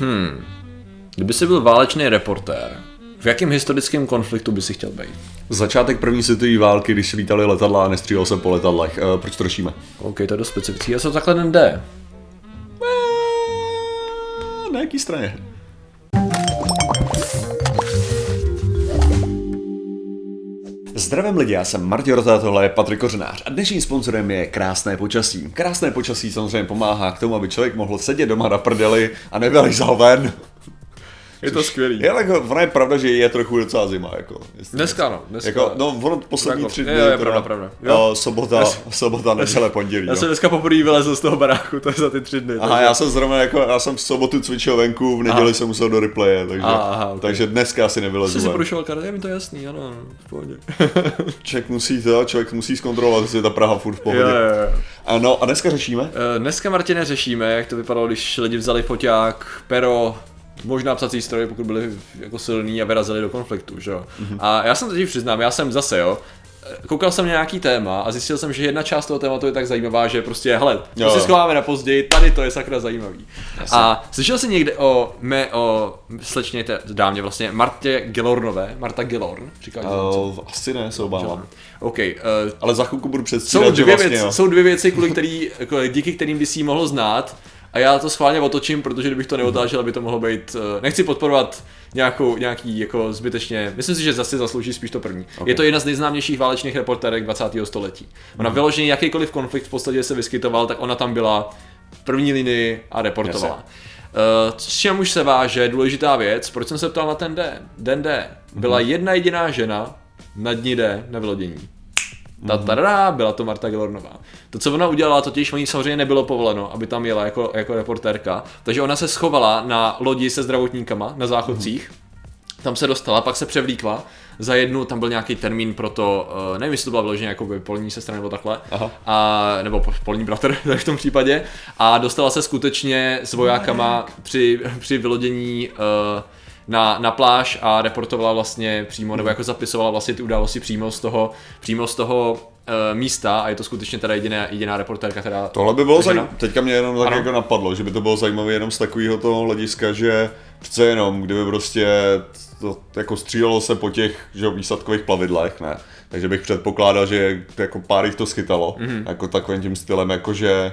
Hmm. Kdyby jsi byl válečný reportér, v jakém historickém konfliktu by si chtěl být? Začátek první světové války, když lítali letadla a nestřílel se po letadlech. Uh, proč to řešíme? OK, to je dost specifický. Já jsem takhle den jde. Eh, Na jaký straně? Zdravím lidi, já jsem Martin Rota, tohle je Patrik Kořenář a dnešním sponzorem je krásné počasí. Krásné počasí samozřejmě pomáhá k tomu, aby člověk mohl sedět doma na prdeli a nevylejzal ven. Je to skvělý. Je, jako, ono je pravda, že je trochu docela zima, jako. Dneska no, dneska. Jako, no, ono poslední Jako, tři je, dny, je, teda, pravda, pravda. Jo. Jo. sobota, sobota, neděle, pondělí. Já no. jsem dneska poprvé vylezl z toho baráku, to je za ty tři dny. Aha, já jsem zrovna jako, já jsem v sobotu cvičil venku, v neděli Aha. jsem musel do replaye, takže, Aha, aha, ok. takže dneska asi nevylezu Jsi si porušoval karty, je mi to jasný, ano, ano, v pohodě. Člověk musí to, člověk musí zkontrolovat, jestli je ta Praha furt v pohodě. Jo, jo, jo. Ano, a dneska řešíme? Eh, Dneska, Martine, řešíme, jak to vypadalo, když lidi vzali foťák, pero, možná psací stroj, pokud byli jako silní a vyrazili do konfliktu, že jo. Mhm. A já jsem teď přiznám, já jsem zase, jo, eh, koukal jsem na nějaký téma a zjistil jsem, že jedna část toho tématu je tak zajímavá, že prostě, hele, to si schováme na později, tady to je sakra zajímavý. A slyšel jsi někde o, mé, o slečně té dámě vlastně, Martě Gilornové, Marta Gilorn, říká uh, Uh, asi ne, se obávám. OK, uh, Ale za chvilku budu jsou předstírat, že dvě, vlastně věci, jo. jsou dvě věci, kvůli který, jako, díky kterým by si ji mohl znát. A já to schválně otočím, protože kdybych to neotáčel, by to mohlo být. eh, Nechci podporovat nějakou, nějaký jako zbytečně. Myslím si, že zase zaslouží spíš to první. Okay. Je to jedna z nejznámějších válečných reportérek 20. století. Ona vyloženě jakýkoliv konflikt v podstatě se vyskytoval, tak ona tam byla v první linii a reportovala. Uh, s čím už se váže důležitá věc, proč jsem se ptal na ten D. Den D. Byla jedna jediná žena na dní D na vylodění. Ta tada, byla to Marta Gilornová. To, co ona udělala, totiž oni samozřejmě nebylo povoleno, aby tam jela jako, jako reportérka, takže ona se schovala na lodi se zdravotníkama na záchodcích, tam se dostala, pak se převlíkla, za jednu tam byl nějaký termín pro to, uh, nevím, jestli to byla vyloženě jako by polní sestra nebo takhle, Aha. a, nebo po- polní bratr tak v tom případě, a dostala se skutečně s vojákama při, při vylodění uh, na, na pláž a reportovala vlastně přímo, nebo jako zapisovala vlastně ty události přímo z toho, přímo z toho uh, místa a je to skutečně teda jediná, jediná reportérka, která Tohle by bylo zajímavé. Teďka mě jenom tak Ano. jako napadlo, že by to bylo zajímavé jenom z takového toho hlediska, že přece jenom, kdyby prostě to jako střílelo se po těch že, výsadkových plavidlech, ne? Takže bych předpokládal, že jako pár jich to schytalo, Mhm. mm-hmm. jako takovým tím stylem, jakože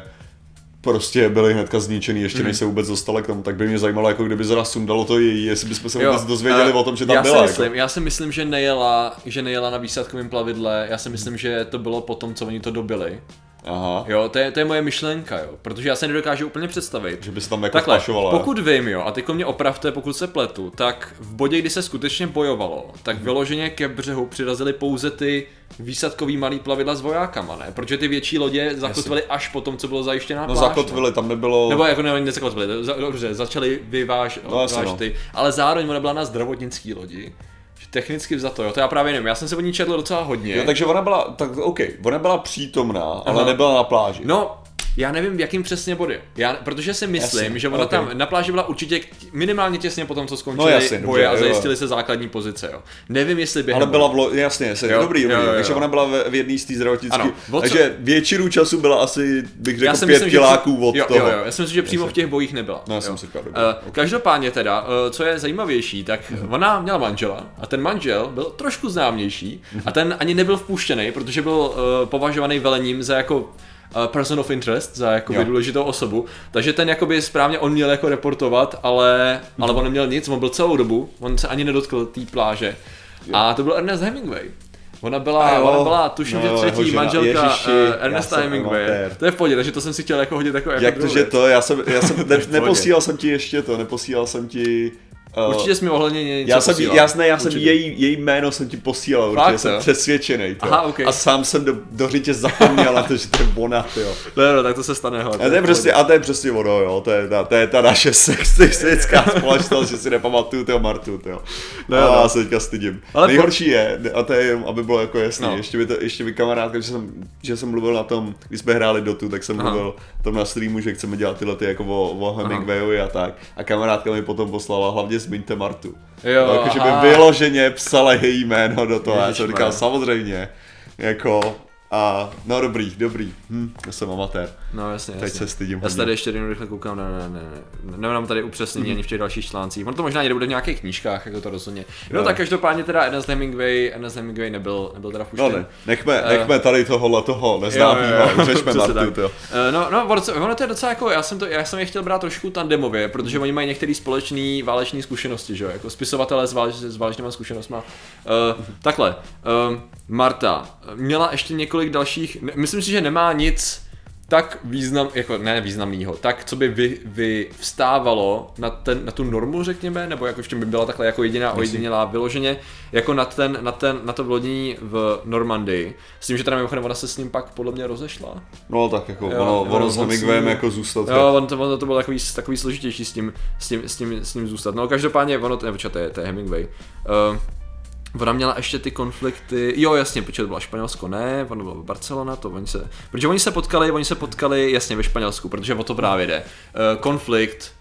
prostě byli hnedka zničený, ještě Mhm. než se vůbec dostali k tomu, tak by mě zajímalo, jako kdyby zra sundalo to její, jestli bychom se Jo, vůbec dozvěděli eh, o tom, že tam já byla. Si myslím, jako. Já si myslím, že nejela, že nejela na výsadkovém plavidle, já si myslím, že to bylo po tom, co oni to dobili. Aha, Jo, to je, to je moje myšlenka, jo, protože já se nedokážu úplně představit. že by se tam jako Takhle, vpašovala. pokud vím, jo, a teď mě opravte, pokud se pletu, tak v bodě, kdy se skutečně bojovalo, tak vyloženě ke břehu přirazili pouze ty výsadkový malý plavidla s vojákama, ne? Protože ty větší lodě zakotvily až po tom, co bylo zajištěná No pláž, zakotvili, tam nebylo... Nebo jako ne, nezakotvili, za, dobře, začali vyváž, No, vyváž no. ty, ale zároveň ona byla na zdravotnický lodi. Že technicky vzato, jo, to já právě nevím, já jsem se o ní četl docela hodně. Jo, takže ona byla, tak OK, ona byla přítomná, ale Aha. nebyla na pláži. No, já nevím, v jakým přesně body. Já, protože si myslím, Jasně, že ona ok. tam na pláži byla určitě minimálně těsně po tom, co skončili No jasně, boje dobře, a jo, zajistili jo. se základní pozice, jo. Nevím, jestli během ale byla v lo... jasně, jasně, Jo, dobrý, jo, dobrý, jo, jo. takže ona byla ve- v jedné z té zdravotnické, Ano, o co- takže většinu času byla asi, bych řekl, já pět myslím, že kiláků při- od jo, toho. Jo, jo, já si myslím, že přímo v těch bojích nebyla. No, já jo. jsem si říkal, Eh, Každopádně teda, eh, co je zajímavější, tak ona měla manžela a ten manžel byl trošku známější a ten ani nebyl vpuštěný, protože byl eh, považovaný velením za jako person of interest, za jakoby Jo. důležitou osobu, takže ten jakoby správně on měl jako reportovat, ale, ale on neměl nic, on byl celou dobu, on se ani nedotkl té pláže a to byl Ernest Hemingway. Ona byla, jo. ona byla tuším, No že jo, třetí žena. manželka Ježiši, uh, já Ernesta jsem Hemingwaye. amatér. To je v pohodě, takže to jsem si chtěl jako hodit jako, jako Jak druhou to, že to, já jsem, já jsem ne, neposílal jsem ti ještě to, neposílal jsem ti... Uh, Určitě jsi mi ohledně něco já jsem, posílal. já, ne, já jsem Určitě. její, její jméno jsem ti posílal, Fakt, protože jsem přesvědčený. Aha, ok. A sám jsem do, do řitě zapomněl na to, že to je ona, jo. No, no, tak to se stane, hele. A to je prostě, a to je přesně ono, jo, to je ta, to je ta naše sexistická společnost, že si nepamatuju toho Martu, jo. No, No, a no. já se teďka stydím. Ale Nejhorší je, a to je aby bylo jako jasný, No. no. ještě by to, ještě by kamarádka, že jsem, že jsem mluvil na tom, když jsme hráli Dotu, tak jsem Aha. mluvil tom na streamu, že chceme dělat tyhle ty jako o, o Hemingwayovi a tak. A kamarádka mi potom poslala, hlavně zmiňte Martu. Jo, no, jakože by aha. vyloženě psala její jméno do toho, já jsem říkal, samozřejmě, jako, A no dobrý, dobrý. Hm, já jsem amatér. No jasně, Teď jasně. se stydím Já se tady ještě jednou rychle koukám, ne, ne, ne, ne, nemám tady upřesnění ani v těch dalších článcích. On to možná někde bude v nějakých knížkách, jako to rozhodně. No, Jo. tak každopádně teda Ernest Hemingway, Ernest Hemingway nebyl, nebyl teda No puštěn. ne, nechme, Eh. nechme tady tohohle toho, neznámýho, řešme Martu, jo. Eh, No, no, ono, to je docela jako, já jsem, to, já jsem je chtěl brát trošku tandemově, protože oni mají některé společné váleční zkušenosti, že jo, jako spisovatele s, váleč, s válečnýma zkušenostma. Uh, takhle, uh, Marta měla ještě několik dalších, myslím si, že nemá nic tak význam, jako ne významného, tak co by vy, vy vstávalo na, ten, na tu normu, řekněme, nebo jako v čem by byla takhle jako jediná ojedinělá vyloženě, jako na, ten, na, ten, na to vlodění v Normandii. S tím, že teda mimochodem ona se s ním pak podle mě rozešla. No tak jako Jo, ono, ono on s Hemingwayem jako zůstat. Jo, on to, ono to bylo takový, takový složitější s tím, s tím, s tím, s tím zůstat. No každopádně, ono, nebo čo, to je, to je Hemingway. Uh, Ona měla ještě ty konflikty, jo jasně, protože to bylo Španělsko, ne, ono bylo Barcelona, to oni se, protože oni se potkali, oni se potkali jasně ve Španělsku, protože o to právě jde. Uh, konflikt,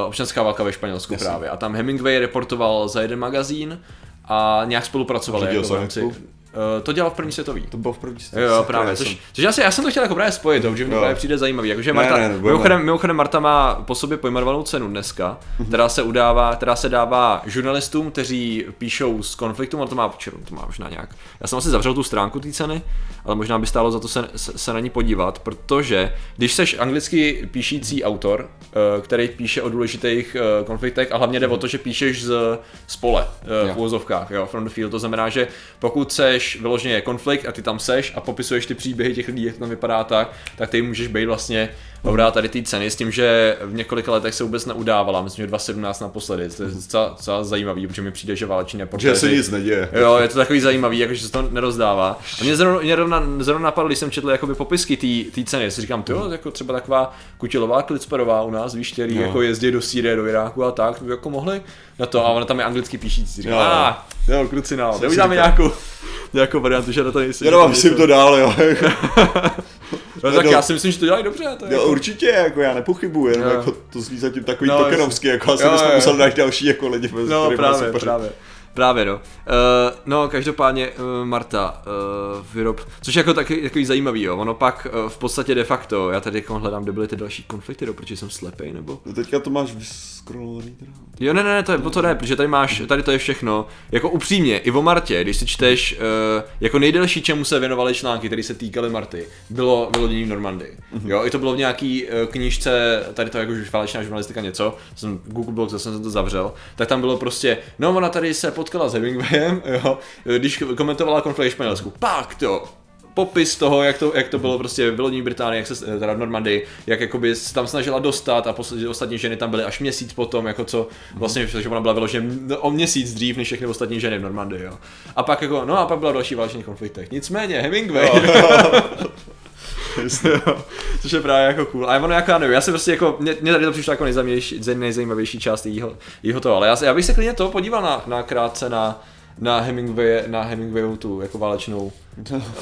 uh, občanská válka ve Španělsku Jasně. právě. A tam Hemingway reportoval za jeden magazín a nějak spolupracovali. Řídil Jako v rámci, sanitku? Uh, to dělal v první světový. To bylo v první Jo, jo, právě. Což, což já, si, já jsem to chtěl jako právě spojit, to, že mi právě přijde zajímavý. Jakože Marta, ne, ne, mimochodem, mimochodem Marta má po sobě pojmenovanou cenu dneska, která se udává, která se dává žurnalistům, kteří píšou z konfliktu, on to má, počkej, to má možná nějak. Já jsem asi zavřel tu stránku té ceny, ale možná by stálo za to se, se, se na ní podívat, protože když seš anglicky píšící autor, eh, který píše o důležitých eh, konfliktech a hlavně jde o to, že píšeš z, z pole v jo, from the field, to znamená, že pokud seš vyloženě je konflikt a ty tam seš a popisuješ ty příběhy těch lidí, jak to tam vypadá tak, tak ty můžeš být vlastně laureát tady té ceny s tím, že v několika letech se vůbec neudávala, myslím, že 2017 naposledy, to je docela, docela zajímavý, protože mi přijde, že váleční Že reportéři... se nic neděje. Jo, je to takový zajímavý, jakože se to nerozdává. A mě zrovna, mě zrovna, zrovna napadlo, když jsem četl jakoby popisky té ceny, si říkám, jo, jako třeba taková Kutilová, Klicperová u nás, víš, který Jo. jako jezdí do Sýrie, do Iráku a tak, by jako mohli na to, a ona tam je anglicky píšící, říkám, Jo. a, jo, kluci, no, si neuděláme říkal. nějakou, nějakou variantu, že na to nejsi. Já dávám si to dál, jo. no, tak no. já si myslím, že to dělají dobře, to je Jo, jako, určitě, jako já nepochybuji, jenom Jo. jako to zní zatím takový No, no, tokenovský, jako asi Jo, bychom jo. museli najít další jako lidi, No právě, právě. Právě no. Uh, no, každopádně uh, Marta uh, vyrob, což je jako taky, takový zajímavý, jo. Ono pak uh, v podstatě de facto, já tady jako hledám, kde byly ty další konflikty, do, protože jsem slepej, nebo? No teďka to máš vyskrolovaný teda. Jo, ne, ne, ne, to je, to ne, protože tady máš, tady to je všechno. Jako upřímně, i o Martě, když si čteš, uh, jako nejdelší, čemu se věnovaly články, které se týkaly Marty, bylo vylodění v Normandii. Jo, i to bylo v nějaký uh, knížce, tady to jako už válečná žurnalistika něco, jsem Google Blog, zase jsem to zavřel, tak tam bylo prostě, no ona tady se potkala s Hemingwayem, jo, když komentovala konflikt v Španělsku, pak to, popis toho, jak to, jak to bylo prostě v Lodní Británii, jak se, teda v Normandii, jak jakoby se tam snažila dostat a poslední ostatní ženy tam byly až měsíc potom, jako co vlastně, že ona byla vyloženě o měsíc dřív než všechny ostatní ženy v Normandii, jo. A pak jako, no a pak byla další válečný konfliktech. Nicméně, Hemingway, Jo, což je právě jako cool. A ono jako, já nevím, já si prostě jako, mě, mě tady to přišlo jako nejzajímavější, část jeho, jeho toho, ale já, já bych se klidně toho podíval na, na krátce na, na Hemingway, na Hemingwayovu tu jako válečnou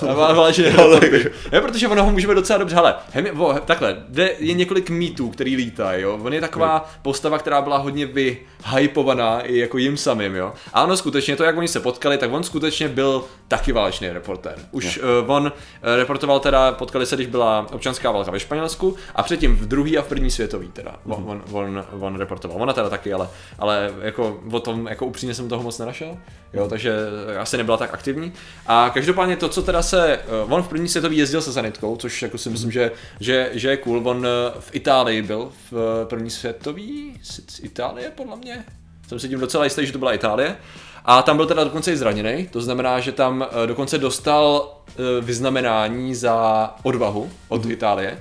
Vá- Válečný reporty. Je, protože ono ho můžeme docela dobře, hele, Hemi, vo, takhle, jde, je několik mýtů, který lítají, jo, on je taková postava, která byla hodně vyhypovaná i jako jim samým, jo, a ono skutečně to, jak oni se potkali, tak on skutečně byl taky válečný reportér. Už uh, on uh, reportoval teda, potkali se, když byla občanská válka ve Španělsku a předtím v druhý a v první světový teda, on, on, on, on reportoval, ona teda taky, ale, ale jako o tom, jako upřímně jsem toho moc nenašel, jo, takže asi nebyla tak aktivní. A každopádně to, co teda se, eh, on v první světový jezdil se sanitkou, což jako si myslím, že, že, že je cool, on eh, v Itálii byl v eh, první světový, Itálie podle mě, jsem si tím docela jistý, že to byla Itálie. A tam byl teda dokonce i zraněný, to znamená, že tam dokonce dostal vyznamenání za odvahu od Itálie.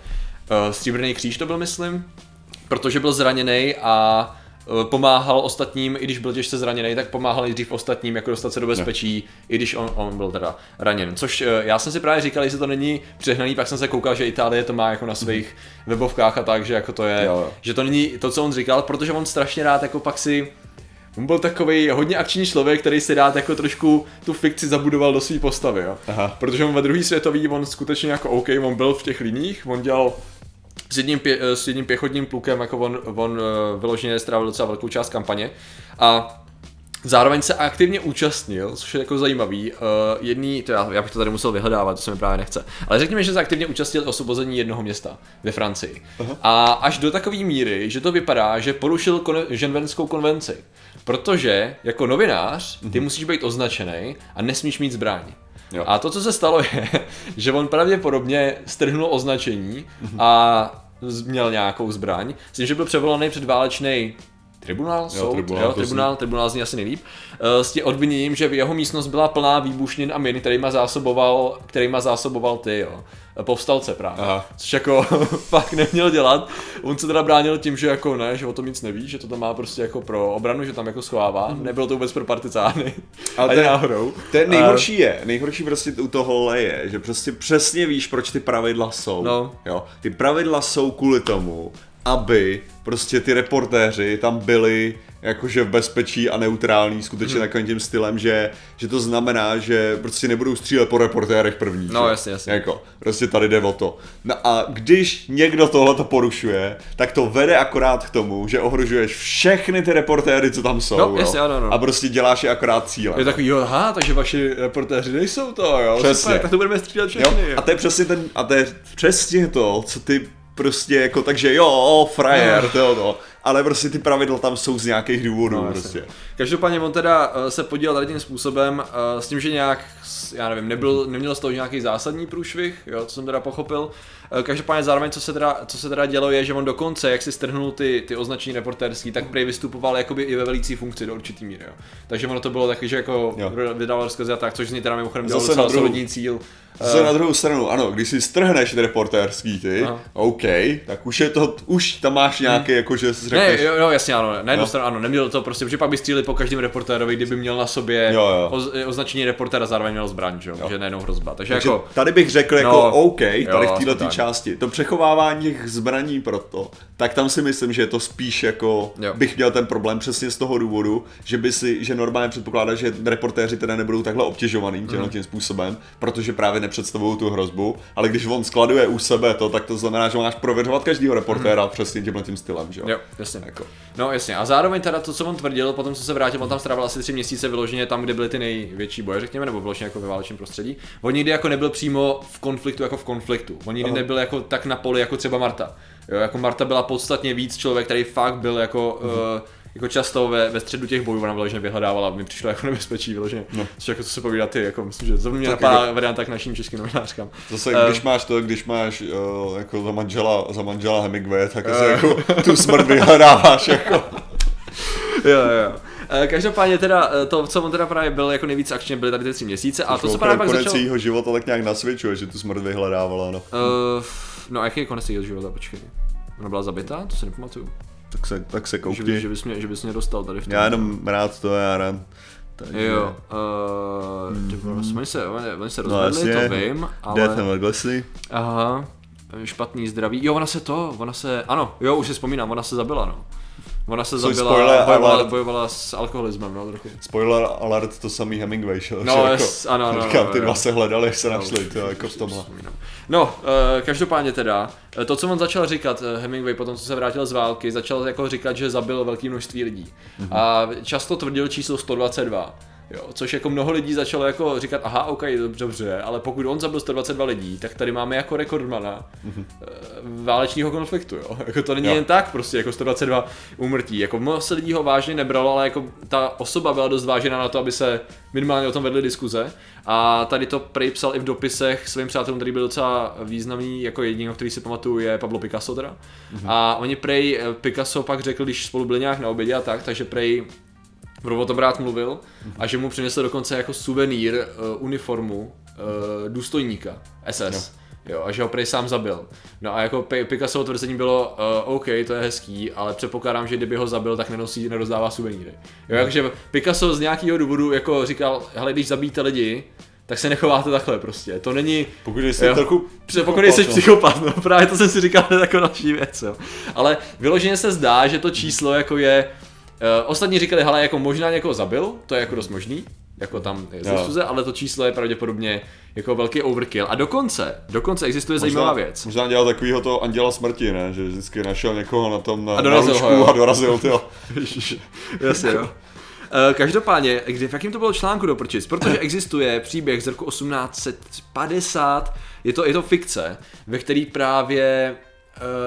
Eh, Stříbrný kříž to byl, myslím, protože byl zraněný a pomáhal ostatním, i když byl těžce zraněný, tak pomáhal nejdřív ostatním, jako dostat se do bezpečí, i když on, on byl teda raněn. Což eh, já jsem si právě říkal, jestli to není přehnaný, pak jsem se koukal, že Itálie to má jako na svých webovkách a tak, že jako to je, Jo, jo. že to není to, co on říkal, protože on strašně rád jako pak si On byl takový hodně akční člověk, který si rád jako trošku tu fikci zabudoval do své postavy, jo. Aha. Protože on ve druhý světový, on skutečně jako OK, on byl v těch liních, on dělal s jedním, pě, s jedním pěchotním plukem, jako on, on eh, vyloženě strávil docela velkou část kampaně a Zároveň se aktivně účastnil, což je jako zajímavý, uh, jedný, to já, já bych to tady musel vyhledávat, to se mi právě nechce, ale řekněme, že se aktivně účastnil osvobození jednoho města ve Francii. Uh-huh. A až do takové míry, že to vypadá, že porušil kon- ženvenskou konvenci. Protože jako novinář ty uh-huh. musíš být označený a nesmíš mít zbraň. Jo. A to, co se stalo, je, že on pravděpodobně strhnul označení a měl nějakou zbraň, s tím, že byl převolaný předválečný tribunál, jo, soud, tribunál, jo, tribunál, tribunál zní asi nejlíp, uh, s tím odviněním, že v jeho místnost byla plná výbušnin a min, kterýma zásoboval, kterýma zásoboval ty, jo povstalce právě. Aha. Což jako fakt neměl dělat. On se teda bránil tím, že jako ne, že o tom nic neví, že to tam má prostě jako pro obranu, že tam jako schovává. Mm. Nebylo to vůbec pro partizány. Ale ten, náhodou. Ten nejhorší je, nejhorší prostě u toho je, že prostě přesně víš, proč ty pravidla jsou. No. Jo? Ty pravidla jsou kvůli tomu, aby prostě ty reportéři tam byli jakože v bezpečí a neutrální, skutečně hmm. takovým tím stylem, že, že to znamená, že prostě nebudou střílet po reportérech první. No že? jasně, jasně. Jako, prostě tady jde o to. No a když někdo tohle to porušuje, tak to vede akorát k tomu, že ohrožuješ všechny ty reportéry, co tam jsou. No, jasně, ano, no. A prostě děláš je akorát cílem. Je takový, jo, aha, takže vaši reportéři nejsou to, jo. Přesně. Super, tak to budeme střílet všechny. Jo? A to je přesně ten, a to je přesně to, co ty prostě jako, takže jo, frajer, to, to ale prostě ty pravidla tam jsou z nějakých důvodů no, prostě. Každopádně on teda uh, se podílel tady tím způsobem uh, s tím, že nějak, já nevím, nebyl, neměl z toho nějaký zásadní průšvih, jo, co jsem teda pochopil. Uh, každopádně zároveň, co se, teda, co se teda dělo, je, že on dokonce, jak si strhnul ty, ty označení reportérský, tak prej vystupoval jakoby i ve velící funkci do určitý míry. Jo. Takže ono to bylo taky, že jako jo. vydal rozkazy a tak, což z něj teda mimochodem dělal docela solidní cíl. Zase uh, na druhou stranu, ano, když si strhneš reportérský ty, Aha. OK, tak už je to, už tam máš nějaký, hmm. jako že řekneš... Ne, jo, jo, jasně ano, na jednu no. stranu ano, neměl to prostě, protože pak by stříleli po každém reportérovi, kdyby měl na sobě jo, jo. Oz, označení reportéra, zároveň měl zbraň, že, jo. že nejenom hrozba. Takže, Takže jako... tady bych řekl jako no, OK, tady jo, v této části, to přechovávání těch zbraní proto, tak tam si myslím, že je to spíš jako, jo. bych měl ten problém přesně z toho důvodu, že by si, že normálně předpokládá, že reportéři teda nebudou takhle obtěžovaný tímhle mm. tím způsobem, protože právě nepředstavují tu hrozbu, ale když on skladuje u sebe to, tak to znamená, že máš prověřovat každého reportéra mm. přesně tímhle tím stylem, že jo? Jo, jasně. Jako. No jasně, a zároveň teda to, co on tvrdil, potom co se vrátil, on tam strávil asi tři měsíce vyloženě tam, kde byly ty největší boje, řekněme, nebo vyloženě jako ve válečném prostředí. On nikdy jako nebyl přímo v konfliktu jako v konfliktu. On nikdy Aha. nebyl jako tak na poli jako třeba Marta. Jo, jako Marta byla podstatně víc člověk, který fakt byl jako mm-hmm. uh, jako často ve, ve středu těch bojů ona vyloženě vyhledávala, mi přišlo jako nebezpečí vyloženě. No. Což jako co se povídá ty, jako myslím, že zrovna mě napadá jako, variant tak našim českým novinářkám. Zase, uh, když máš to, když máš uh, jako za manžela, za manžela Hemingway, tak uh, jako tu smrt vyhledáváš jako. jo, jo. Každopádně teda to, co on teda právě byl jako nejvíc akčně, byly tady ty tři měsíce a to, co právě pak začalo... jeho života tak nějak nasvědčuje, že tu smrt vyhledávala, no. Uh, no a jaký je konec jeho života, počkej. Ona byla zabitá? To si nepamatuju. Tak se, tak se koukni. Že, že, bys mě, že bys mě dostal tady v tom. Já jenom rád to, já rád. Takže... Jo, uh, oni se, oni, oni se no, rozhodli, no, to vím, ale... Death and Legacy. Aha, špatný zdraví. Jo, ona se to, ona se, ano, jo, už si vzpomínám, ona se zabila, no. Ona se zabila, bojovala, bojovala s alkoholismem, no trochu. Spoiler alert, to samý Hemingway, že? No, že yes, jako, ano, ano. Říkám, ty dva se hledali, se no, našli, to jako v tomhle. No, uh, každopádně teda, eh, to, co on začal říkat, eh, Hemingway, potom co se vrátil z války, začal jako říkat, že zabil velké množství lidí. Mm-hmm. A často tvrdil číslo 122. Jo, což jako mnoho lidí začalo jako říkat, aha, ok, dobře, dobře, ale pokud on zabil 122 lidí, tak tady máme jako rekordmana mm-hmm. válečního konfliktu, jo. Jako to není jo. jen tak prostě, jako 122 úmrtí. Jako mnoho se lidí ho vážně nebralo, ale jako ta osoba byla dost vážená na to, aby se minimálně o tom vedly diskuze. A tady to prej psal i v dopisech svým přátelům, který byl docela významný, jako jediný, který si pamatuju, je Pablo Picasso teda. Mm-hmm. A oni prej, eh, Picasso pak řekl, když spolu byli nějak na obědě a tak, takže prej o tom rád mluvil a že mu přinesl dokonce jako suvenýr uh, uniformu uh, důstojníka SS. No. Jo, a že ho prej sám zabil. No a jako Picasso tvrzení bylo, uh, OK, to je hezký, ale předpokládám, že kdyby ho zabil, tak nenosí, nerozdává suvenýry. Jo, no. takže Picasso z nějakého důvodu jako říkal, hele, když zabíte lidi, tak se nechováte takhle prostě. To není... Pokud jsi jo, trochu Pokud jsi psychopat, no právě to jsem si říkal, jako další věc, jo. Ale vyloženě se zdá, že to číslo jako je ostatní říkali, hele, jako možná někoho zabil, to je jako dost možný, jako tam je diskuze, ale to číslo je pravděpodobně jako velký overkill. A dokonce, dokonce existuje možná, zajímavá věc. Možná dělal takovýho to anděla smrti, ne? Že vždycky našel někoho na tom na, a dorazil na ho, a dorazil, jo. Jasně, jo. Eh, Každopádně, kdy, v jakém to bylo článku do prčic? Protože existuje příběh z roku 1850, je to, je to fikce, ve který právě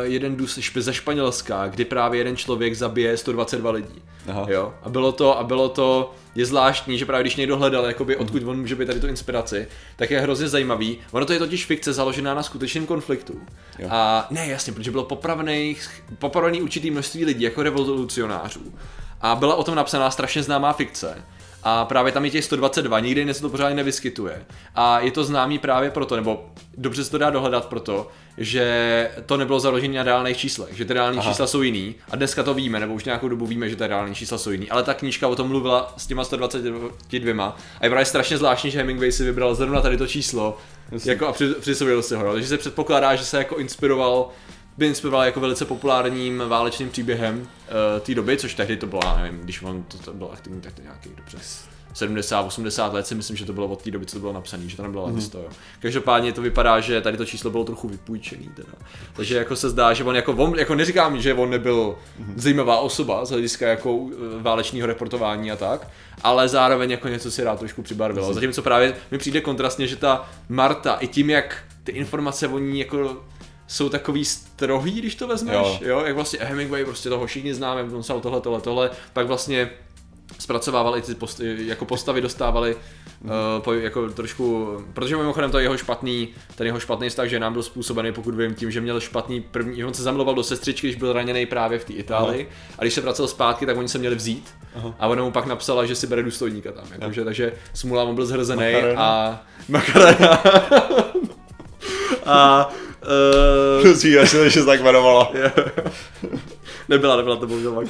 jeden dus ze Španělska, kdy právě jeden člověk zabije 122 lidí. Aha. Jo? A bylo to, a bylo to, je zvláštní, že právě když někdo hledal, jakoby, odkud on může být tady tu inspiraci, tak je hrozně zajímavý. Ono to je totiž fikce založená na skutečném konfliktu. Jo. A ne, jasně, protože bylo popravených, popravený určitý množství lidí jako revolucionářů. A byla o tom napsaná strašně známá fikce. A právě tam je těch 122, nikdy se to pořádně nevyskytuje. A je to známý právě proto, nebo dobře se to dá dohledat proto, že to nebylo založené na reálných číslech, že ty reální Aha. čísla jsou jiný. A dneska to víme, nebo už nějakou dobu víme, že ty reální čísla jsou jiný. Ale ta knížka o tom mluvila s těma 122. A je právě strašně zvláštní, že Hemingway si vybral zrovna tady to číslo jako a při, si ho. Takže se předpokládá, že se jako inspiroval by inspiroval jako velice populárním válečným příběhem uh, té doby, což tehdy to bylo, já nevím, když on to, to byl aktivní, tak to nějaký dobře 70, 80 let si myslím, že to bylo od té doby, co to bylo napsané, že to nebylo mm. to, jo. Každopádně to vypadá, že tady to číslo bylo trochu vypůjčený teda. Takže jako se zdá, že on jako, on, jako neříkám, že on nebyl zajímavá osoba z hlediska jako eh, válečního reportování a tak, ale zároveň jako něco si rád trošku přibarvilo. Zatímco právě mi přijde kontrastně, že ta Marta i tím, jak ty informace o ní jako jsou takový strohý, když to vezmeš, jo. Jo. jak vlastně Hemingway, prostě toho všichni známe, on psal tohle, tohle, tohle, pak vlastně zpracovával i ty post, jako postavy dostávali mm. uh, po, jako trošku, protože mimochodem to jeho špatný, ten jeho špatný vztah, že nám byl způsobený, pokud vím, tím, že měl špatný první, že on se zamiloval do sestřičky, když byl raněný právě v té Itálii a když se vracel zpátky, tak oni se měli vzít Aha. a ona mu pak napsala, že si bere důstojníka tam, jakože, takže smůla, on byl zhrzený a Macarena. a uh, Prosím, já jsem se tak jmenovala. nebyla, nebyla to bohužel.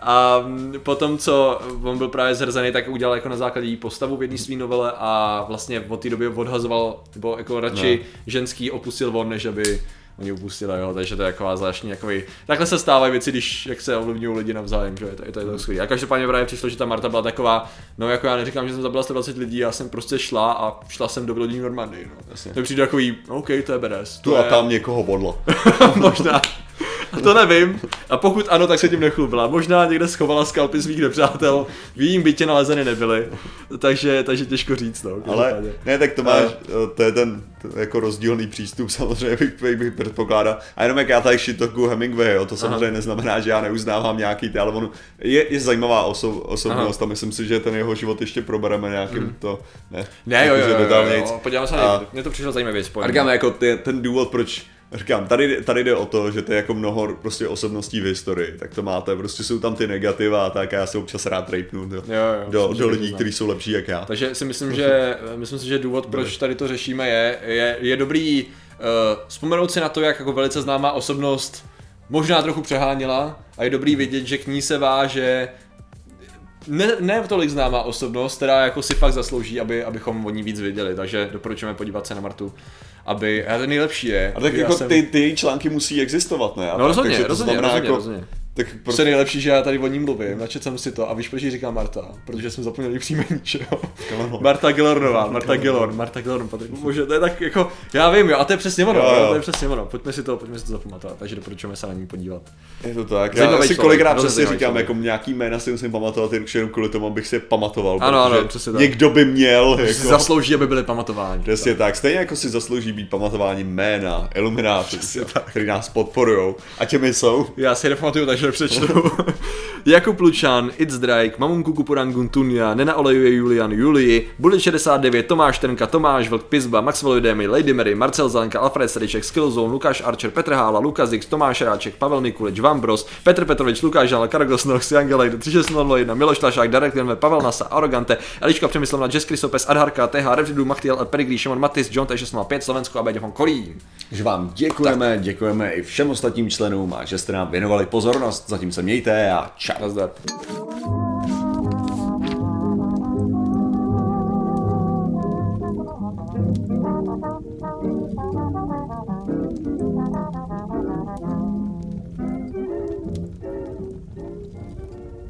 A mm, potom, co on byl právě zhrzený, tak udělal jako na základě jí postavu v jedné své novele a vlastně od té doby odhazoval, nebo jako radši No. ženský opustil on, než aby oni upustili, jo, takže to je taková zvláštní takový, takhle se stávají věci, když jak se ovlivňují lidi navzájem, že je to, je to, je to skvělé. A každopádně právě přišlo, že ta Marta byla taková, no jako já neříkám, že jsem zabila 120 lidí, já jsem prostě šla a šla jsem do vylodění Normandii, no. Jasně. To přijde takový, OK, to je beres. Tu a je, tam někoho bodla. Možná. A to nevím. A pokud ano, tak se tím nechlubila. Možná někde schovala skalpy svých nepřátel, v jejím bytě nalezeny nebyly. Takže, takže těžko říct, no. Ale ne, tak to máš, to je ten t- jako rozdílný přístup samozřejmě bych, bych, bych předpokládal. A jenom jak já tady šitoku Hemingway, jo, to samozřejmě Aha. neznamená, že já neuznávám nějaký ty, ale on je, je zajímavá oso, osobnost a myslím si, že ten jeho život ještě probereme nějakým to, ne, Ne, jo, jo, jakože jo, jo, detailnějc. jo, podíváme se A- na Mně to přišlo zajímavě A spojené. říkám, jako ty, ten důvod, proč Říkám, tady, tady jde o to, že to je jako mnoho prostě osobností v historii, tak to máte, prostě jsou tam ty negativa a tak a já se občas rád rejpnu do, Jo, jo, do, do lidí, kteří jsou lepší jak já. Takže si myslím, že, myslím si, že důvod, proč tady to řešíme, je, je, je dobrý uh, vzpomenout si na to, jak jako velice známá osobnost možná trochu přeháněla a je dobrý vidět, že k ní se váže ne, ne tolik známá osobnost, která jako si fakt zaslouží, aby, abychom o ní víc věděli, takže doporučujeme podívat se na Martu, aby, a to nejlepší je, A tak já jako jsem- ty, ty články musí existovat, ne? A No tak, rozhodně, takže to rozhodně, znamená rozhodně, jako, rozhodně. Tak Prostě prostě nejlepší, že já tady o ní mluvím, načet jsem si to a víš, proč jí říkám Marta, protože jsem zapomněl její příjmení, že jo? Marta Gellornová, Marta Gellorn, Marta Gellorn, Patrik, bože, to je tak jako, já vím, jo, a to je přesně ono, Jo, jo, to je přesně ono, pojďme si to, pojďme si to zapamatovat, takže doporučujeme se na ní podívat. je to tak. Zajímavý Já si kolikrát přesně říkám, jako nějaký jména si musím pamatovat jen jenom kvůli tomu, abych si je pamatoval. Ano, ano, přesně tak. Někdo by měl, Si jako, zaslouží, aby byli pamatováni. Přesně tak. Stejně jako si zaslouží být pamatování jména, iluminátů, který nás podporují. A těmi jsou. Já si je nepamatuju, takže nepřečtu. Jakub Lučan, It's Drake, Mamun Kukupurangun Tunia, Nena Olejuje Julian Julii, Bullet 69, Tomáš Trnka, Tomáš Vlk, Pizba, Maxwell Udemy, Lady Mary, Marcel Zelenka, Alfred Srdiček, Skillzone, Lukáš Archer, Petr Hála, Lukas Dix, Tomáš Ráček, Pavel Mikulič, Vambros, Petr Petrovič, Lukáš Žal, Kargos Nox, Jan Gelek, 3601, Miloš Lašák, Darek Lenve, Pavel Nasa, Arogante, Eliška Přemyslovna, Jess Krysopes, Adharka, TH, Revridu, Machtiel, Perigrí, Šimon Matis, John T605, Slovensko a Beďovon Kolín. Takže vám děkujeme, tak. děkujeme i všem ostatním členům a že jste nám věnovali pozornost podcast. Zatím se mějte a čau. Nazdar.